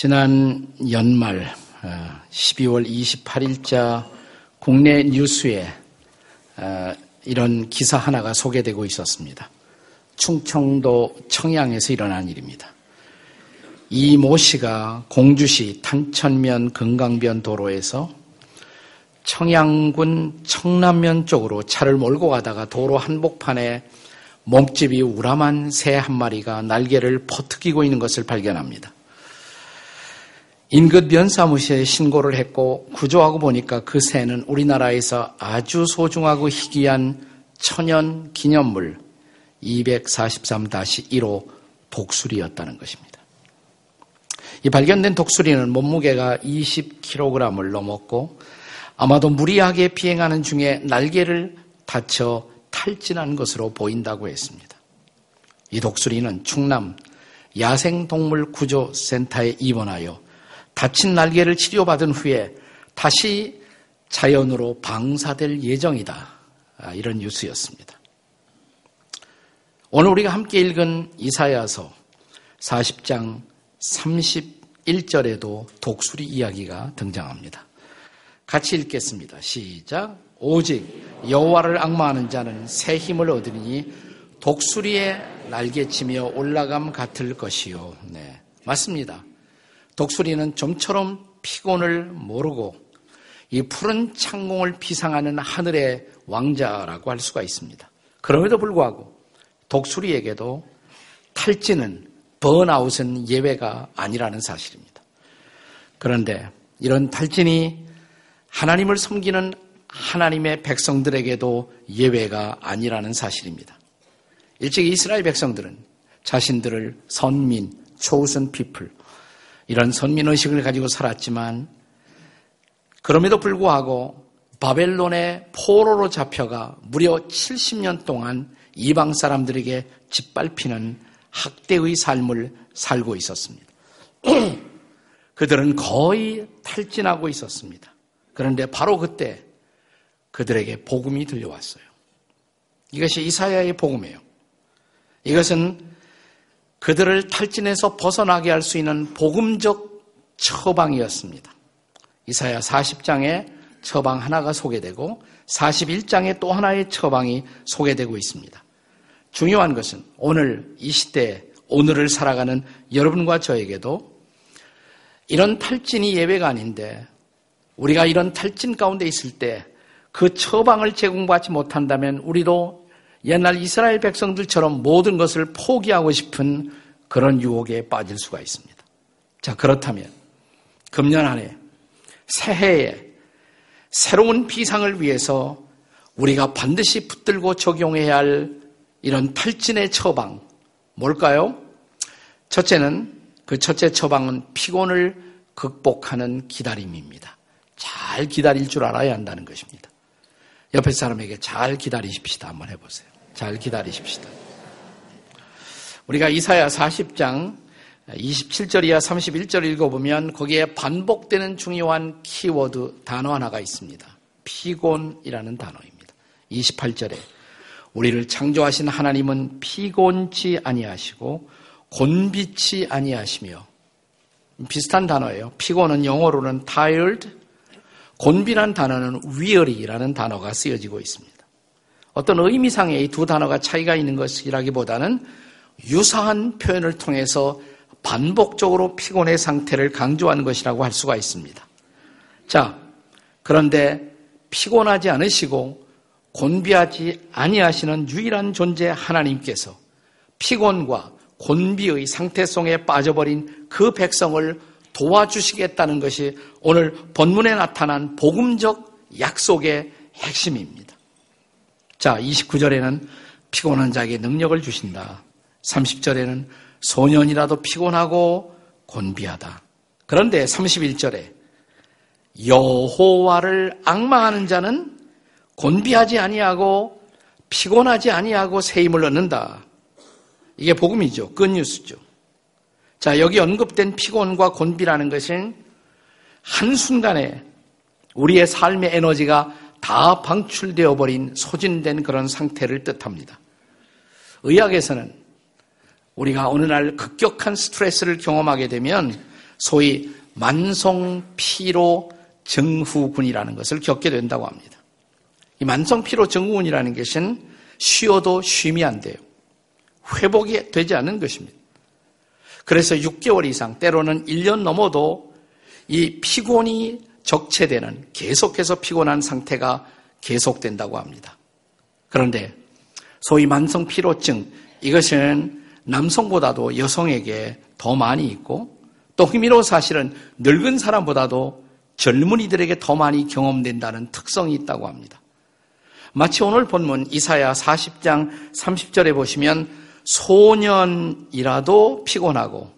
지난 연말 12월 어, 28일자 국내 뉴스에 어, 이런 기사 하나가 소개되고 있었습니다. 충청도 청양에서 일어난 일입니다. 이 모 씨가 공주시 탄천면 금강변 도로에서 청양군 청남면 쪽으로 차를 몰고 가다가 도로 한복판에 몸집이 우람한 새 한 마리가 날개를 퍼트기고 있는 것을 발견합니다. 인근 면사무실에 신고를 했고 구조하고 보니까 그 새는 우리나라에서 아주 소중하고 희귀한 천연 기념물 243-1호 독수리였다는 것입니다. 이 발견된 독수리는 몸무게가 20kg을 넘었고 아마도 무리하게 비행하는 중에 날개를 다쳐 탈진한 것으로 보인다고 했습니다. 이 독수리는 충남 야생동물구조센터에 입원하여 다친 날개를 치료받은 후에 다시 자연으로 방사될 예정이다. 아, 이런 뉴스였습니다. 오늘 우리가 함께 읽은 이사야서 40장 31절에도 독수리 이야기가 등장합니다. 같이 읽겠습니다. 시작. 오직 여호와를 악마하는 자는 새 힘을 얻으니 독수리의 날개치며 올라감 같을 것이요. 네, 맞습니다. 독수리는 좀처럼 피곤을 모르고 이 푸른 창공을 비상하는 하늘의 왕자라고 할 수가 있습니다. 그럼에도 불구하고 독수리에게도 탈지는 번아웃은 예외가 아니라는 사실입니다. 그런데 이런 탈진이 하나님을 섬기는 하나님의 백성들에게도 예외가 아니라는 사실입니다. 일찍 이스라엘 백성들은 자신들을 선민, 초우선 피플, 이런 선민의식을 가지고 살았지만 그럼에도 불구하고 바벨론의 포로로 잡혀가 무려 70년 동안 이방 사람들에게 짓밟히는 학대의 삶을 살고 있었습니다. 그들은 거의 탈진하고 있었습니다. 그런데 바로 그때 그들에게 복음이 들려왔어요. 이것이 이사야의 복음이에요. 이것은 그들을 탈진해서 벗어나게 할 수 있는 복음적 처방이었습니다. 이사야 40장에 처방 하나가 소개되고 41장에 또 하나의 처방이 소개되고 있습니다. 중요한 것은 오늘 이 시대 오늘을 살아가는 여러분과 저에게도 이런 탈진이 예외가 아닌데 우리가 이런 탈진 가운데 있을 때 그 처방을 제공받지 못한다면 우리도 옛날 이스라엘 백성들처럼 모든 것을 포기하고 싶은 그런 유혹에 빠질 수가 있습니다. 자, 그렇다면 금년 안에 새해에 새로운 비상을 위해서 우리가 반드시 붙들고 적용해야 할 이런 탈진의 처방, 뭘까요? 첫째는 그 첫째 처방은 피곤을 극복하는 기다림입니다. 잘 기다릴 줄 알아야 한다는 것입니다. 옆에 사람에게 잘 기다리십시다. 한번 해보세요. 잘 기다리십시다. 우리가 이사야 40장 27절 이하 31절 읽어보면 거기에 반복되는 중요한 키워드 단어 하나가 있습니다. 피곤이라는 단어입니다. 28절에 우리를 창조하신 하나님은 피곤치 아니하시고 곤비치 아니하시며 비슷한 단어예요. 피곤은 영어로는 tired, 곤비란 단어는 weary라는 단어가 쓰여지고 있습니다. 어떤 의미상의 이 두 단어가 차이가 있는 것이라기보다는 유사한 표현을 통해서 반복적으로 피곤의 상태를 강조하는 것이라고 할 수가 있습니다. 자, 그런데 피곤하지 않으시고 곤비하지 아니하시는 유일한 존재 하나님께서 피곤과 곤비의 상태 속에 빠져버린 그 백성을 도와주시겠다는 것이 오늘 본문에 나타난 복음적 약속의 핵심입니다. 자, 29절에는 피곤한 자에게 능력을 주신다. 30절에는 소년이라도 피곤하고 곤비하다. 그런데 31절에 여호와를 악마하는 자는 곤비하지 아니하고 피곤하지 아니하고 새 힘을 얻는다. 이게 복음이죠. 끝뉴스죠. 자, 여기 언급된 피곤과 곤비라는 것은 한순간에 우리의 삶의 에너지가 다 방출되어 버린 소진된 그런 상태를 뜻합니다. 의학에서는 우리가 어느 날 급격한 스트레스를 경험하게 되면 소위 만성 피로 증후군이라는 것을 겪게 된다고 합니다. 이 만성 피로 증후군이라는 것은 쉬어도 쉼이 안 돼요. 회복이 되지 않는 것입니다. 그래서 6개월 이상, 때로는 1년 넘어도 이 피곤이 적체되는 계속해서 피곤한 상태가 계속된다고 합니다. 그런데 소위 만성 피로증 이것은 남성보다도 여성에게 더 많이 있고 또 흥미로운 사실은 늙은 사람보다도 젊은이들에게 더 많이 경험된다는 특성이 있다고 합니다. 마치 오늘 본문 이사야 40장 30절에 보시면 소년이라도 피곤하고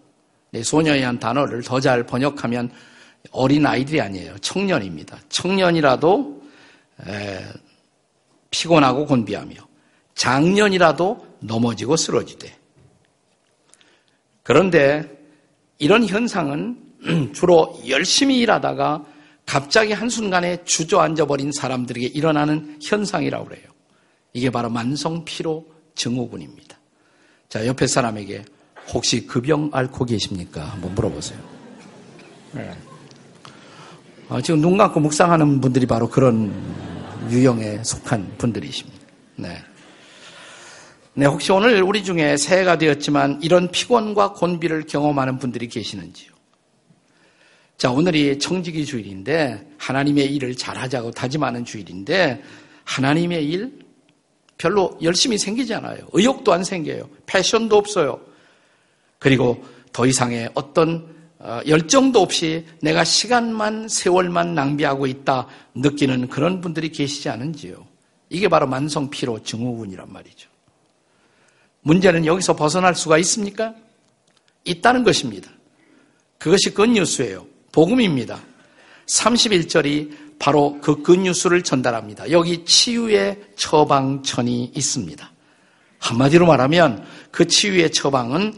네, 소년이란 단어를 더 잘 번역하면 어린 아이들이 아니에요. 청년입니다. 청년이라도 에, 피곤하고 곤비하며 장년이라도 넘어지고 쓰러지되 그런데 이런 현상은 주로 열심히 일하다가 갑자기 한순간에 주저앉아 버린 사람들에게 일어나는 현상이라고 그래요. 이게 바로 만성 피로 증후군입니다. 자, 옆에 사람에게 혹시 그 병 앓고 계십니까? 한번 물어보세요. 네. 아, 지금 눈 감고 묵상하는 분들이 바로 그런 유형에 속한 분들이십니다. 네. 네, 혹시 오늘 우리 중에 새해가 되었지만 이런 피곤과 곤비를 경험하는 분들이 계시는지요? 자, 오늘이 청지기 주일인데 하나님의 일을 잘하자고 다짐하는 주일인데 하나님의 일 별로 열심히 생기지 않아요. 의욕도 안 생겨요. 패션도 없어요. 그리고 더 이상의 어떤 어, 열정도 없이 내가 시간만 세월만 낭비하고 있다 느끼는 그런 분들이 계시지 않은지요. 이게 바로 만성 피로 증후군이란 말이죠. 문제는 여기서 벗어날 수가 있습니까? 있다는 것입니다. 그것이 굿뉴스예요. 복음입니다. 31절이 바로 그 굿뉴스를 전달합니다. 여기 치유의 처방천이 있습니다. 한마디로 말하면 그 치유의 처방은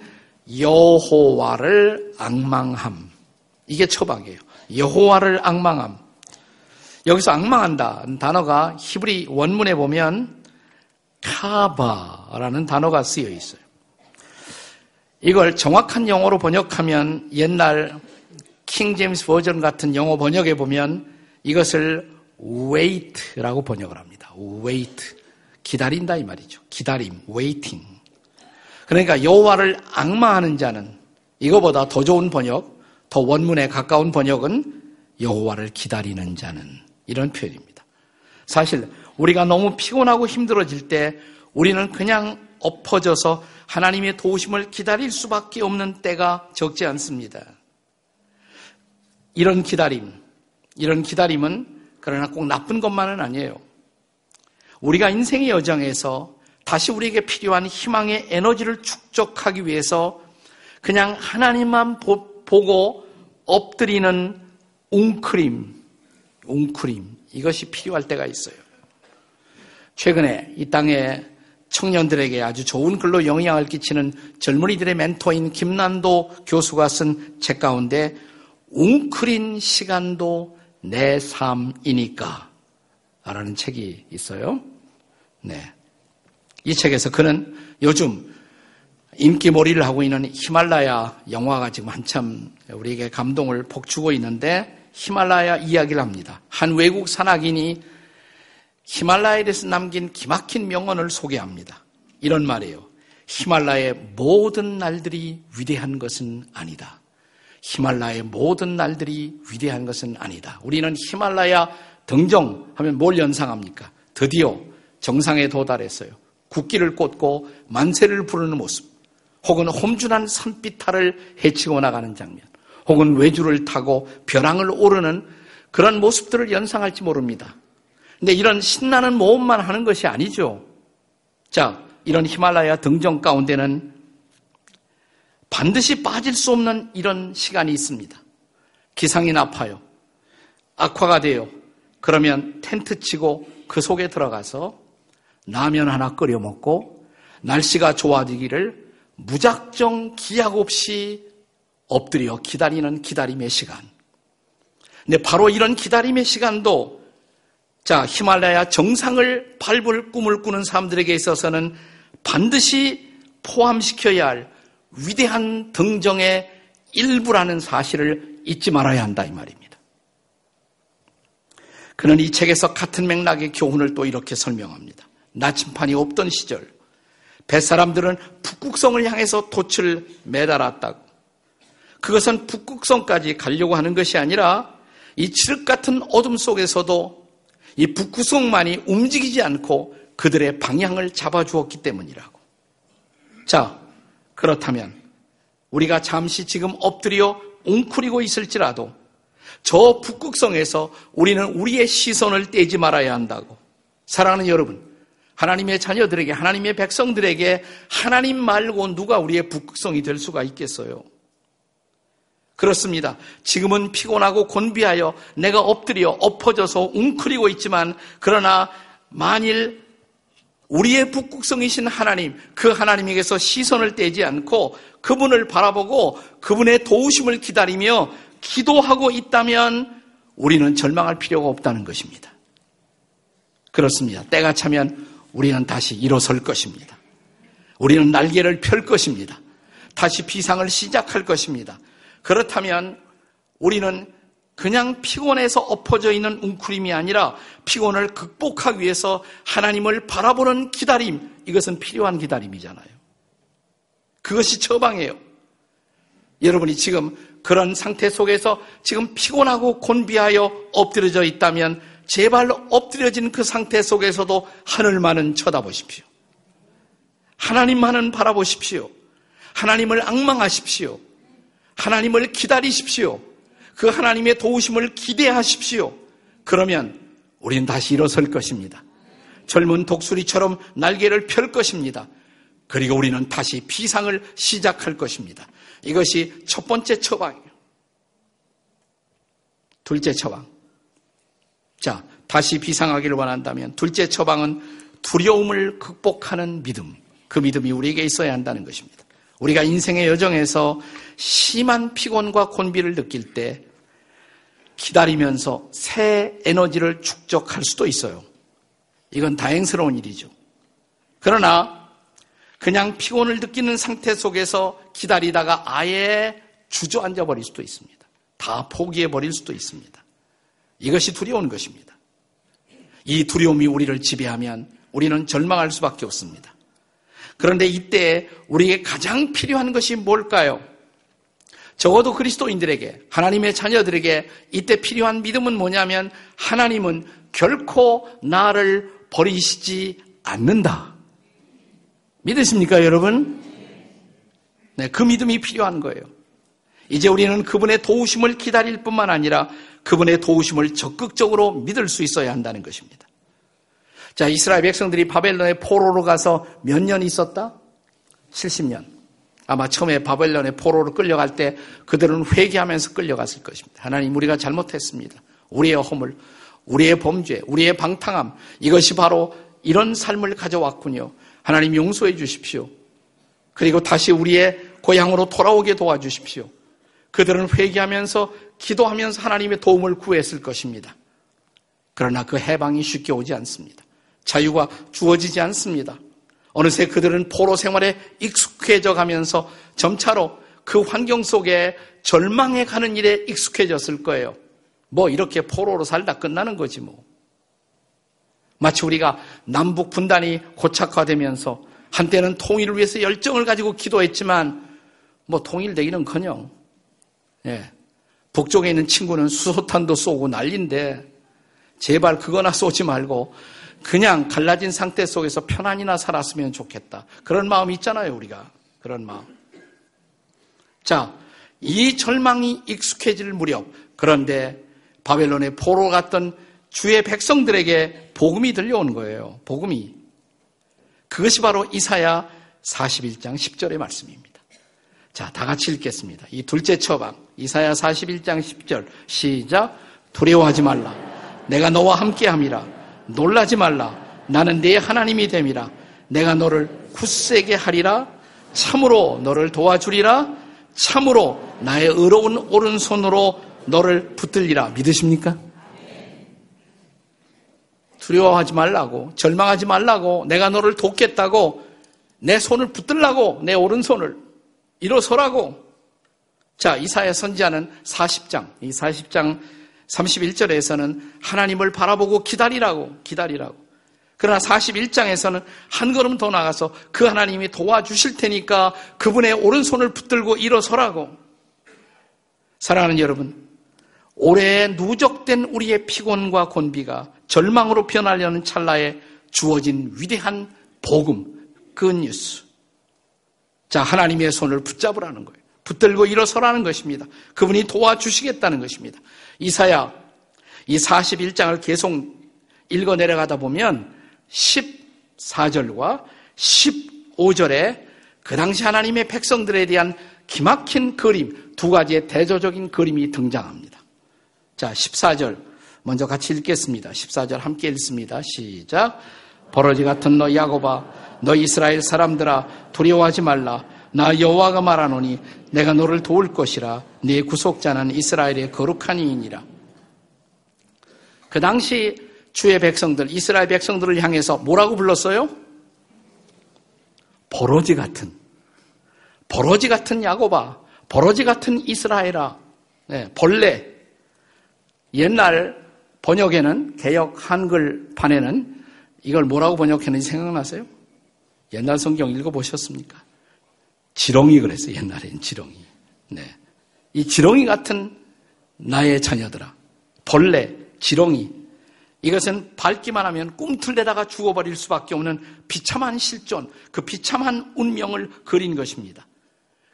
여호와를 악망함. 이게 처방이에요. 여호와를 악망함. 여기서 악망한다 단어가 히브리 원문에 보면 카바라는 단어가 쓰여 있어요. 이걸 정확한 영어로 번역하면 옛날 킹 제임스 버전 같은 영어 번역에 보면 이것을 wait라고 번역을 합니다. wait. 기다린다 이 말이죠. 기다림, waiting. 그러니까 여호와를 악마하는 자는 이거보다 더 좋은 번역, 더 원문에 가까운 번역은 여호와를 기다리는 자는 이런 표현입니다. 사실 우리가 너무 피곤하고 힘들어질 때 우리는 그냥 엎어져서 하나님의 도우심을 기다릴 수밖에 없는 때가 적지 않습니다. 이런 기다림, 이런 기다림은 그러나 꼭 나쁜 것만은 아니에요. 우리가 인생의 여정에서 다시 우리에게 필요한 희망의 에너지를 축적하기 위해서 그냥 하나님만 보, 고 엎드리는 웅크림, 웅크림, 이것이 필요할 때가 있어요. 최근에 이 땅에 청년들에게 아주 좋은 글로 영향을 끼치는 젊은이들의 멘토인 김난도 교수가 쓴 책 가운데 웅크린 시간도 내 삶이니까 라는 책이 있어요. 네. 이 책에서 그는 요즘 인기몰이를 하고 있는 히말라야 영화가 지금 한참 우리에게 감동을 복주고 있는데 히말라야 이야기를 합니다. 한 외국 산악인이 히말라야에 대해서 남긴 기막힌 명언을 소개합니다. 이런 말이에요. 히말라야의 모든 날들이 위대한 것은 아니다. 히말라야의 모든 날들이 위대한 것은 아니다. 우리는 히말라야 등정 하면 뭘 연상합니까? 드디어 정상에 도달했어요. 국기를 꽂고 만세를 부르는 모습. 혹은 홈준한 산비탈을 헤치고 나가는 장면. 혹은 외주를 타고 벼랑을 오르는 그런 모습들을 연상할지 모릅니다. 근데 이런 신나는 모험만 하는 것이 아니죠. 자, 이런 히말라야 등정 가운데는 반드시 빠질 수 없는 이런 시간이 있습니다. 기상이 나빠요. 악화가 돼요. 그러면 텐트 치고 그 속에 들어가서 라면 하나 끓여 먹고 날씨가 좋아지기를 무작정 기약 없이 엎드려 기다리는 기다림의 시간. 근데 바로 이런 기다림의 시간도 자, 히말라야 정상을 밟을 꿈을 꾸는 사람들에게 있어서는 반드시 포함시켜야 할 위대한 등정의 일부라는 사실을 잊지 말아야 한다 이 말입니다. 그는 이 책에서 같은 맥락의 교훈을 또 이렇게 설명합니다. 나침판이 없던 시절 뱃사람들은 북극성을 향해서 돛을 매달았다고. 그것은 북극성까지 가려고 하는 것이 아니라 이 칠흑 같은 어둠 속에서도 이 북극성만이 움직이지 않고 그들의 방향을 잡아주었기 때문이라고. 자, 그렇다면 우리가 잠시 지금 엎드려 웅크리고 있을지라도 저 북극성에서 우리는 우리의 시선을 떼지 말아야 한다고. 사랑하는 여러분, 하나님의 자녀들에게, 하나님의 백성들에게 하나님 말고 누가 우리의 북극성이 될 수가 있겠어요? 그렇습니다. 지금은 피곤하고 곤비하여 내가 엎드려 엎어져서 웅크리고 있지만 그러나 만일 우리의 북극성이신 하나님, 그 하나님에게서 시선을 떼지 않고 그분을 바라보고 그분의 도우심을 기다리며 기도하고 있다면 우리는 절망할 필요가 없다는 것입니다. 그렇습니다. 때가 차면 우리는 다시 일어설 것입니다. 우리는 날개를 펼 것입니다. 다시 비상을 시작할 것입니다. 그렇다면 우리는 그냥 피곤해서 엎어져 있는 웅크림이 아니라 피곤을 극복하기 위해서 하나님을 바라보는 기다림, 이것은 필요한 기다림이잖아요. 그것이 처방이에요. 여러분이 지금 그런 상태 속에서 지금 피곤하고 곤비하여 엎드려져 있다면 제발 엎드려진 그 상태 속에서도 하늘만은 쳐다보십시오. 하나님만은 바라보십시오. 하나님을 악망하십시오. 하나님을 기다리십시오. 그 하나님의 도우심을 기대하십시오. 그러면 우리는 다시 일어설 것입니다. 젊은 독수리처럼 날개를 펼 것입니다. 그리고 우리는 다시 비상을 시작할 것입니다. 이것이 첫 번째 처방이에요. 둘째 처방. 자, 다시 비상하기를 원한다면 둘째 처방은 두려움을 극복하는 믿음. 그 믿음이 우리에게 있어야 한다는 것입니다. 우리가 인생의 여정에서 심한 피곤과 곤비를 느낄 때 기다리면서 새 에너지를 축적할 수도 있어요. 이건 다행스러운 일이죠. 그러나 그냥 피곤을 느끼는 상태 속에서 기다리다가 아예 주저앉아 버릴 수도 있습니다. 다 포기해 버릴 수도 있습니다. 이것이 두려운 것입니다. 이 두려움이 우리를 지배하면 우리는 절망할 수밖에 없습니다. 그런데 이때 우리에게 가장 필요한 것이 뭘까요? 적어도 그리스도인들에게, 하나님의 자녀들에게 이때 필요한 믿음은 뭐냐면 하나님은 결코 나를 버리시지 않는다. 믿으십니까, 여러분? 네, 그 믿음이 필요한 거예요. 이제 우리는 그분의 도우심을 기다릴 뿐만 아니라 그분의 도우심을 적극적으로 믿을 수 있어야 한다는 것입니다. 자, 이스라엘 백성들이 바벨론의 포로로 가서 몇 년 있었다? 70년. 아마 처음에 바벨론의 포로로 끌려갈 때 그들은 회개하면서 끌려갔을 것입니다. 하나님, 우리가 잘못했습니다. 우리의 허물, 우리의 범죄, 우리의 방탕함, 이것이 바로 이런 삶을 가져왔군요. 하나님 용서해 주십시오. 그리고 다시 우리의 고향으로 돌아오게 도와주십시오. 그들은 회개하면서 기도하면서 하나님의 도움을 구했을 것입니다. 그러나 그 해방이 쉽게 오지 않습니다. 자유가 주어지지 않습니다. 어느새 그들은 포로 생활에 익숙해져 가면서 점차로 그 환경 속에 절망해 가는 일에 익숙해졌을 거예요. 뭐 이렇게 포로로 살다 끝나는 거지 뭐. 마치 우리가 남북 분단이 고착화되면서 한때는 통일을 위해서 열정을 가지고 기도했지만 뭐 통일되기는 커녕 예. 북쪽에 있는 친구는 수소탄도 쏘고 난린데 제발 그거나 쏘지 말고 그냥 갈라진 상태 속에서 편안히나 살았으면 좋겠다. 그런 마음이 있잖아요, 우리가. 그런 마음. 자, 이 절망이 익숙해질 무렵, 그런데 바벨론의 포로 갔던 주의 백성들에게 복음이 들려오는 거예요. 복음이. 그것이 바로 이사야 41장 10절의 말씀입니다. 자, 다 같이 읽겠습니다. 이 둘째 처방. 이사야 41장 10절. 시작. 두려워하지 말라. 내가 너와 함께 함이라. 놀라지 말라. 나는 네 하나님이 됨이라. 내가 너를 굳세게 하리라. 참으로 너를 도와주리라. 참으로 나의 의로운 오른손으로 너를 붙들리라. 믿으십니까? 두려워하지 말라고, 절망하지 말라고, 내가 너를 돕겠다고, 내 손을 붙들라고, 내 오른손을. 일어서라고 자, 이사야 선지자는 40장, 이 40장 31절에서는 하나님을 바라보고 기다리라고, 기다리라고. 그러나 41장에서는 한 걸음 더 나가서 그 하나님이 도와주실 테니까 그분의 오른손을 붙들고 일어서라고. 사랑하는 여러분, 오래 누적된 우리의 피곤과 곤비가 절망으로 변하려는 찰나에 주어진 위대한 복음, 그 뉴스. 자, 하나님의 손을 붙잡으라는 거예요. 붙들고 일어서라는 것입니다. 그분이 도와주시겠다는 것입니다. 이사야 이 41장을 계속 읽어 내려가다 보면 14절과 15절에 그 당시 하나님의 백성들에 대한 기막힌 그림, 두 가지의 대조적인 그림이 등장합니다. 자, 14절 먼저 같이 읽겠습니다. 14절 함께 읽습니다. 시작. 버러지 같은 너 야고바, 너 이스라엘 사람들아 두려워하지 말라. 나 여호와가 말하노니 내가 너를 도울 것이라. 네 구속자는 이스라엘의 거룩한 이인이라. 그 당시 주의 백성들, 이스라엘 백성들을 향해서 뭐라고 불렀어요? 버러지 같은, 버러지 같은 야고바, 버러지 같은 이스라엘아, 네, 벌레. 옛날 번역에는 개혁 한글판에는 이걸 뭐라고 번역했는지 생각나세요? 옛날 성경 읽어보셨습니까? 지렁이 그랬어요. 옛날엔 지렁이. 네. 이 지렁이 같은 나의 자녀들아. 벌레, 지렁이. 이것은 밟기만 하면 꿈틀대다가 죽어버릴 수밖에 없는 비참한 실존, 그 비참한 운명을 그린 것입니다.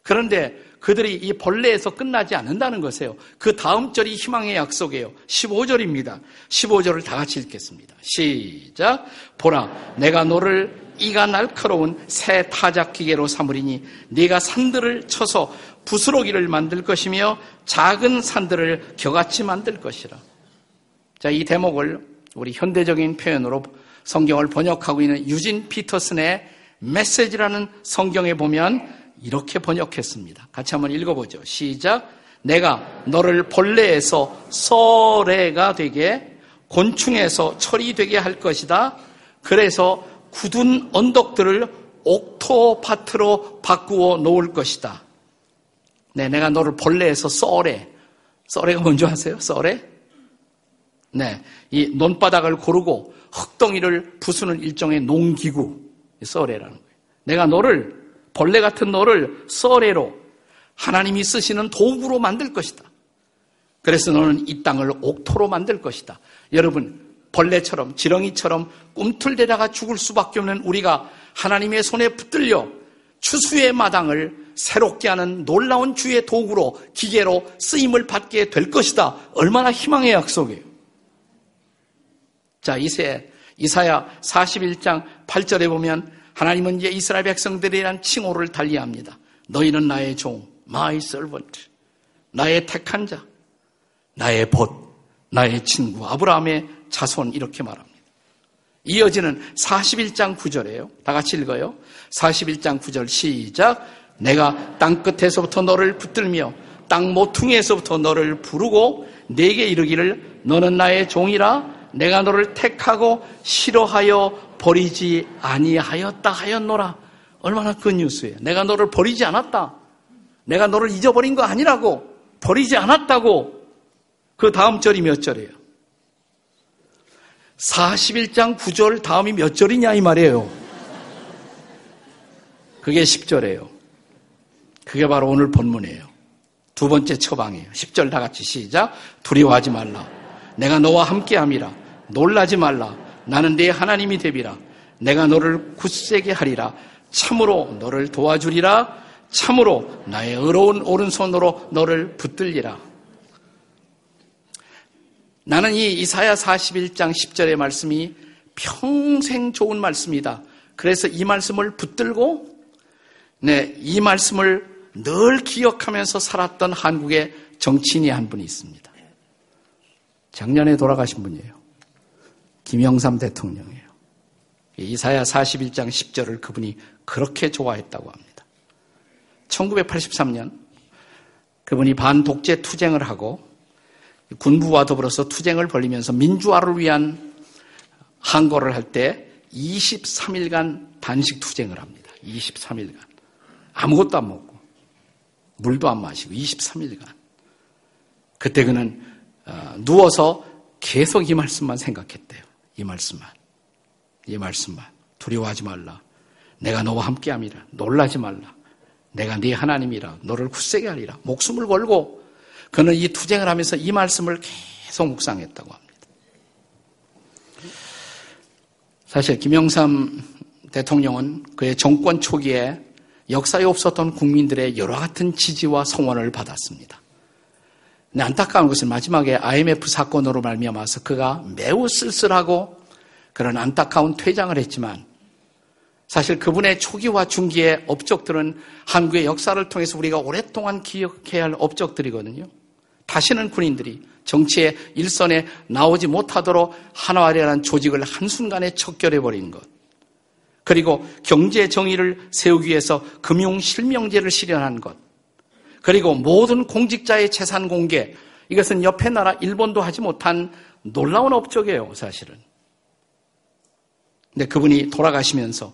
그런데 그들이 이 벌레에서 끝나지 않는다는 것이에요. 그 다음 절이 희망의 약속이에요. 15절입니다. 15절을 다 같이 읽겠습니다. 시작. 보라, 내가 너를 이가 날카로운 새 타작 기계로 삼으리니 네가 산들을 쳐서 부스러기를 만들 것이며 작은 산들을 겨같이 만들 것이라. 자, 이 대목을 우리 현대적인 표현으로 성경을 번역하고 있는 유진 피터슨의 메시지라는 성경에 보면 이렇게 번역했습니다. 같이 한번 읽어보죠. 시작. 내가 너를 벌레에서 썰레가 되게 곤충에서 철이 되게 할 것이다. 그래서 굳은 언덕들을 옥토파트로 바꾸어 놓을 것이다. 네, 내가 너를 벌레에서 썰에. 썰에가 뭔지 아세요? 썰에? 네, 이 논바닥을 고르고 흙덩이를 부수는 일종의 농기구. 썰에라는 거예요. 내가 너를, 벌레 같은 너를 썰에로 하나님이 쓰시는 도구로 만들 것이다. 그래서 너는 이 땅을 옥토로 만들 것이다. 여러분, 벌레처럼 지렁이처럼 꿈틀대다가 죽을 수밖에 없는 우리가 하나님의 손에 붙들려 추수의 마당을 새롭게 하는 놀라운 주의 도구로 기계로 쓰임을 받게 될 것이다. 얼마나 희망의 약속이에요. 자, 이세 이사야 41장 8절에 보면 하나님은 이제 이스라엘 백성들에 대한 칭호를 달리합니다. 너희는 나의 종, my servant, 나의 택한 자, 나의 벗, 나의 친구, 아브라함의 자손 이렇게 말합니다. 이어지는 41장 9절이에요. 다 같이 읽어요. 41장 9절 시작. 내가 땅 끝에서부터 너를 붙들며 땅 모퉁이에서부터 너를 부르고 내게 이르기를 너는 나의 종이라 내가 너를 택하고 싫어하여 버리지 아니하였다 하였노라. 얼마나 큰 뉴스예요. 내가 너를 버리지 않았다. 내가 너를 잊어버린 거 아니라고. 버리지 않았다고. 그 다음 절이 몇 절이에요? 41장 9절 다음이 몇 절이냐 이 말이에요. 그게 10절이에요. 그게 바로 오늘 본문이에요. 두 번째 처방이에요. 10절 다 같이 시작. 두려워하지 말라. 내가 너와 함께 함이라. 놀라지 말라. 나는 네 하나님이 되비라. 내가 너를 굳세게 하리라. 참으로 너를 도와주리라. 참으로 나의 의로운 오른손으로 너를 붙들리라. 나는 이 이사야 41장 10절의 말씀이 평생 좋은 말씀이다. 그래서 이 말씀을 붙들고 네, 이 말씀을 늘 기억하면서 살았던 한국의 정치인이 한 분이 있습니다. 작년에 돌아가신 분이에요. 김영삼 대통령이에요. 이사야 41장 10절을 그분이 그렇게 좋아했다고 합니다. 1983년 그분이 반독재 투쟁을 하고 군부와 더불어서 투쟁을 벌리면서 민주화를 위한 항거를 할 때 23일간 단식 투쟁을 합니다. 23일간. 아무것도 안 먹고. 물도 안 마시고 23일간. 그때 그는 어, 누워서 계속 이 말씀만 생각했대요. 이 말씀만. 이 말씀만. 두려워하지 말라. 내가 너와 함께함이라. 놀라지 말라. 내가 네 하나님이라. 너를 굳세게 하리라. 목숨을 걸고 그는 이 투쟁을 하면서 이 말씀을 계속 묵상했다고 합니다. 사실 김영삼 대통령은 그의 정권 초기에 역사에 없었던 국민들의 여러 같은 지지와 성원을 받았습니다. 근데 안타까운 것은 마지막에 IMF 사건으로 말미암아서 그가 매우 쓸쓸하고 그런 안타까운 퇴장을 했지만 사실 그분의 초기와 중기의 업적들은 한국의 역사를 통해서 우리가 오랫동안 기억해야 할 업적들이거든요. 다시는 군인들이 정치의 일선에 나오지 못하도록 하나와리라는 조직을 한순간에 척결해버린 것. 그리고 경제 정의를 세우기 위해서 금융 실명제를 실현한 것. 그리고 모든 공직자의 재산 공개. 이것은 옆에 나라 일본도 하지 못한 놀라운 업적이에요, 사실은. 근데 그분이 돌아가시면서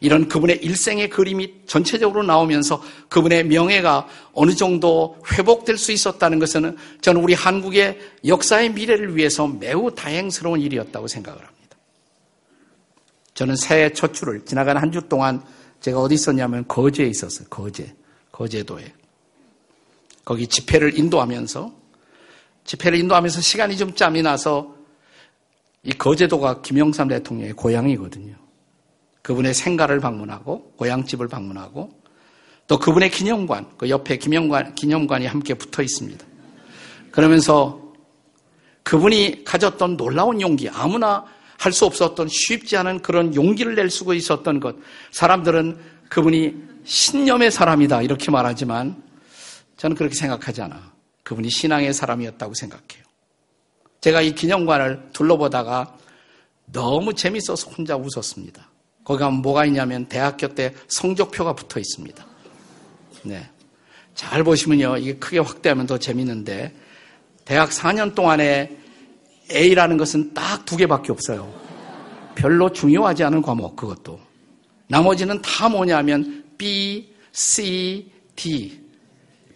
이런 그분의 일생의 그림이 전체적으로 나오면서 그분의 명예가 어느 정도 회복될 수 있었다는 것은 저는 우리 한국의 역사의 미래를 위해서 매우 다행스러운 일이었다고 생각을 합니다. 저는 새해 첫 주를 지나간 한 주 동안 제가 어디 있었냐면 거제에 있었어요. 거제. 거제도에. 거기 집회를 인도하면서 집회를 인도하면서 시간이 좀 짬이 나서 이 거제도가 김영삼 대통령의 고향이거든요. 그분의 생가를 방문하고 고향집을 방문하고 또 그분의 기념관, 그 옆에 기념관, 기념관이 함께 붙어 있습니다. 그러면서 그분이 가졌던 놀라운 용기, 아무나 할 수 없었던 쉽지 않은 그런 용기를 낼 수가 있었던 것. 사람들은 그분이 신념의 사람이다 이렇게 말하지만 저는 그렇게 생각하지 않아. 그분이 신앙의 사람이었다고 생각해요. 제가 이 기념관을 둘러보다가 너무 재밌어서 혼자 웃었습니다. 거기 가면 뭐가 있냐면 대학교 때 성적표가 붙어 있습니다. 네. 잘 보시면요. 이게 크게 확대하면 더 재밌는데 대학 4년 동안에 A라는 것은 딱 두 개밖에 없어요. 별로 중요하지 않은 과목 그것도. 나머지는 다 뭐냐면 B, C, D.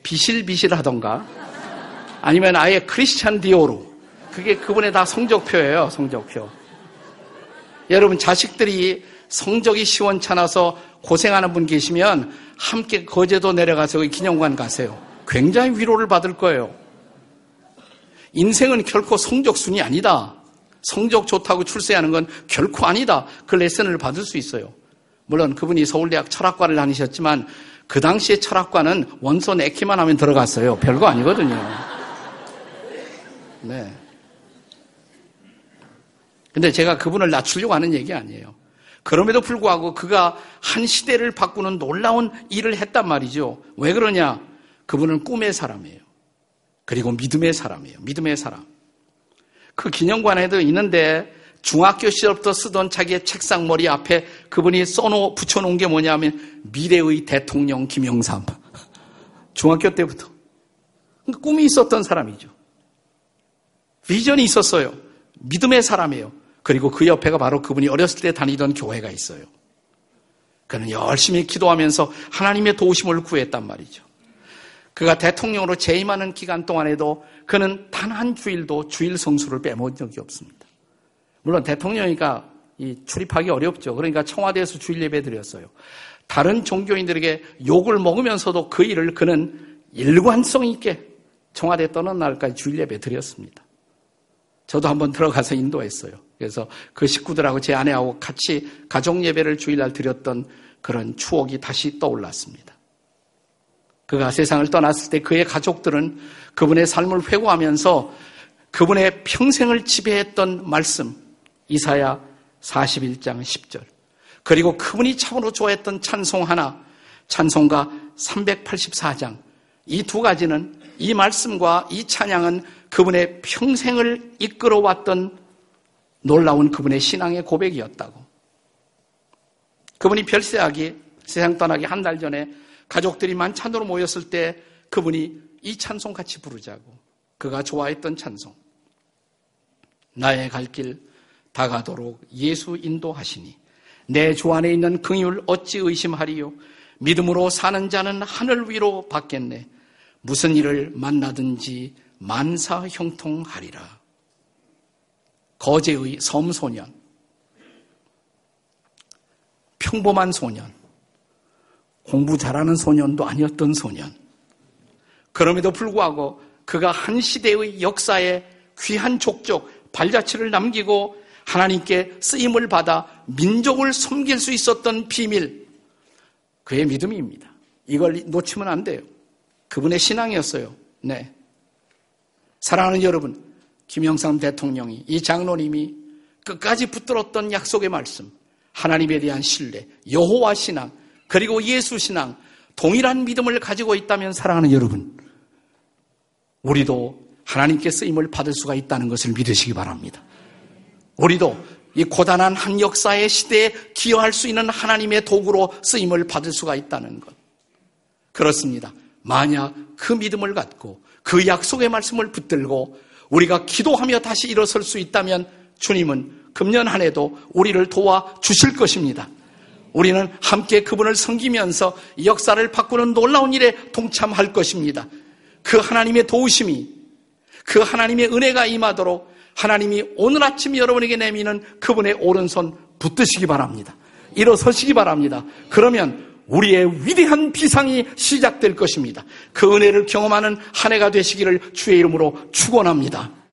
비실비실 하던가 아니면 아예 크리스찬 디오로. 그게 그분의 다 성적표예요. 성적표. 여러분 자식들이 성적이 시원찮아서 고생하는 분 계시면 함께 거제도 내려가서 기념관 가세요. 굉장히 위로를 받을 거예요. 인생은 결코 성적 순이 아니다. 성적 좋다고 출세하는 건 결코 아니다. 그 레슨을 받을 수 있어요. 물론 그분이 서울대학 철학과를 다니셨지만 그 당시에 철학과는 원서 내키만 하면 들어갔어요. 별거 아니거든요. 네. 근데 제가 그분을 낮추려고 하는 얘기 아니에요. 그럼에도 불구하고 그가 한 시대를 바꾸는 놀라운 일을 했단 말이죠. 왜 그러냐? 그분은 꿈의 사람이에요. 그리고 믿음의 사람이에요. 믿음의 사람. 그 기념관에도 있는데 중학교 시절부터 쓰던 자기의 책상 머리 앞에 그분이 써놓, 붙여놓은 게 뭐냐면 미래의 대통령 김영삼. 중학교 때부터. 꿈이 있었던 사람이죠. 비전이 있었어요. 믿음의 사람이에요. 그리고 그 옆에가 바로 그분이 어렸을 때 다니던 교회가 있어요. 그는 열심히 기도하면서 하나님의 도우심을 구했단 말이죠. 그가 대통령으로 재임하는 기간 동안에도 그는 단 한 주일도 주일 성수를 빼먹은 적이 없습니다. 물론 대통령이니까 출입하기 어렵죠. 그러니까 청와대에서 주일 예배 드렸어요. 다른 종교인들에게 욕을 먹으면서도 그 일을 그는 일관성 있게 청와대 떠난 날까지 주일 예배 드렸습니다. 저도 한번 들어가서 인도했어요. 그래서 그 식구들하고 제 아내하고 같이 가족 예배를 주일날 드렸던 그런 추억이 다시 떠올랐습니다. 그가 세상을 떠났을 때 그의 가족들은 그분의 삶을 회고하면서 그분의 평생을 지배했던 말씀, 이사야 41장 10절. 그리고 그분이 참으로 좋아했던 찬송 하나, 찬송가 384장. 이 두 가지는 이 말씀과 이 찬양은 그분의 평생을 이끌어왔던 놀라운 그분의 신앙의 고백이었다고. 그분이 별세하기, 세상 떠나기 한 달 전에 가족들이 만찬으로 모였을 때 그분이 이 찬송 같이 부르자고. 그가 좋아했던 찬송. 나의 갈 길 다가도록 예수 인도하시니 내 주 안에 있는 긍휼 어찌 의심하리요 믿음으로 사는 자는 하늘 위로 받겠네. 무슨 일을 만나든지 만사 형통하리라. 거제의 섬소년. 평범한 소년. 공부 잘하는 소년도 아니었던 소년. 그럼에도 불구하고 그가 한 시대의 역사에 귀한 족족, 발자취를 남기고 하나님께 쓰임을 받아 민족을 섬길 수 있었던 비밀, 그의 믿음입니다. 이걸 놓치면 안 돼요. 그분의 신앙이었어요. 네. 사랑하는 여러분, 김영삼 대통령이, 이 장로님이 끝까지 붙들었던 약속의 말씀, 하나님에 대한 신뢰, 여호와 신앙, 그리고 예수 신앙, 동일한 믿음을 가지고 있다면 사랑하는 여러분, 우리도 하나님께 쓰임을 받을 수가 있다는 것을 믿으시기 바랍니다. 우리도 이 고단한 한 역사의 시대에 기여할 수 있는 하나님의 도구로 쓰임을 받을 수가 있다는 것. 그렇습니다. 만약 그 믿음을 갖고 그 약속의 말씀을 붙들고 우리가 기도하며 다시 일어설 수 있다면 주님은 금년 한 해도 우리를 도와 주실 것입니다. 우리는 함께 그분을 섬기면서 역사를 바꾸는 놀라운 일에 동참할 것입니다. 그 하나님의 도우심이 그 하나님의 은혜가 임하도록 하나님이 오늘 아침 여러분에게 내미는 그분의 오른손 붙드시기 바랍니다. 일어서시기 바랍니다. 그러면 우리의 위대한 비상이 시작될 것입니다. 그 은혜를 경험하는 한 해가 되시기를 주의 이름으로 축원합니다.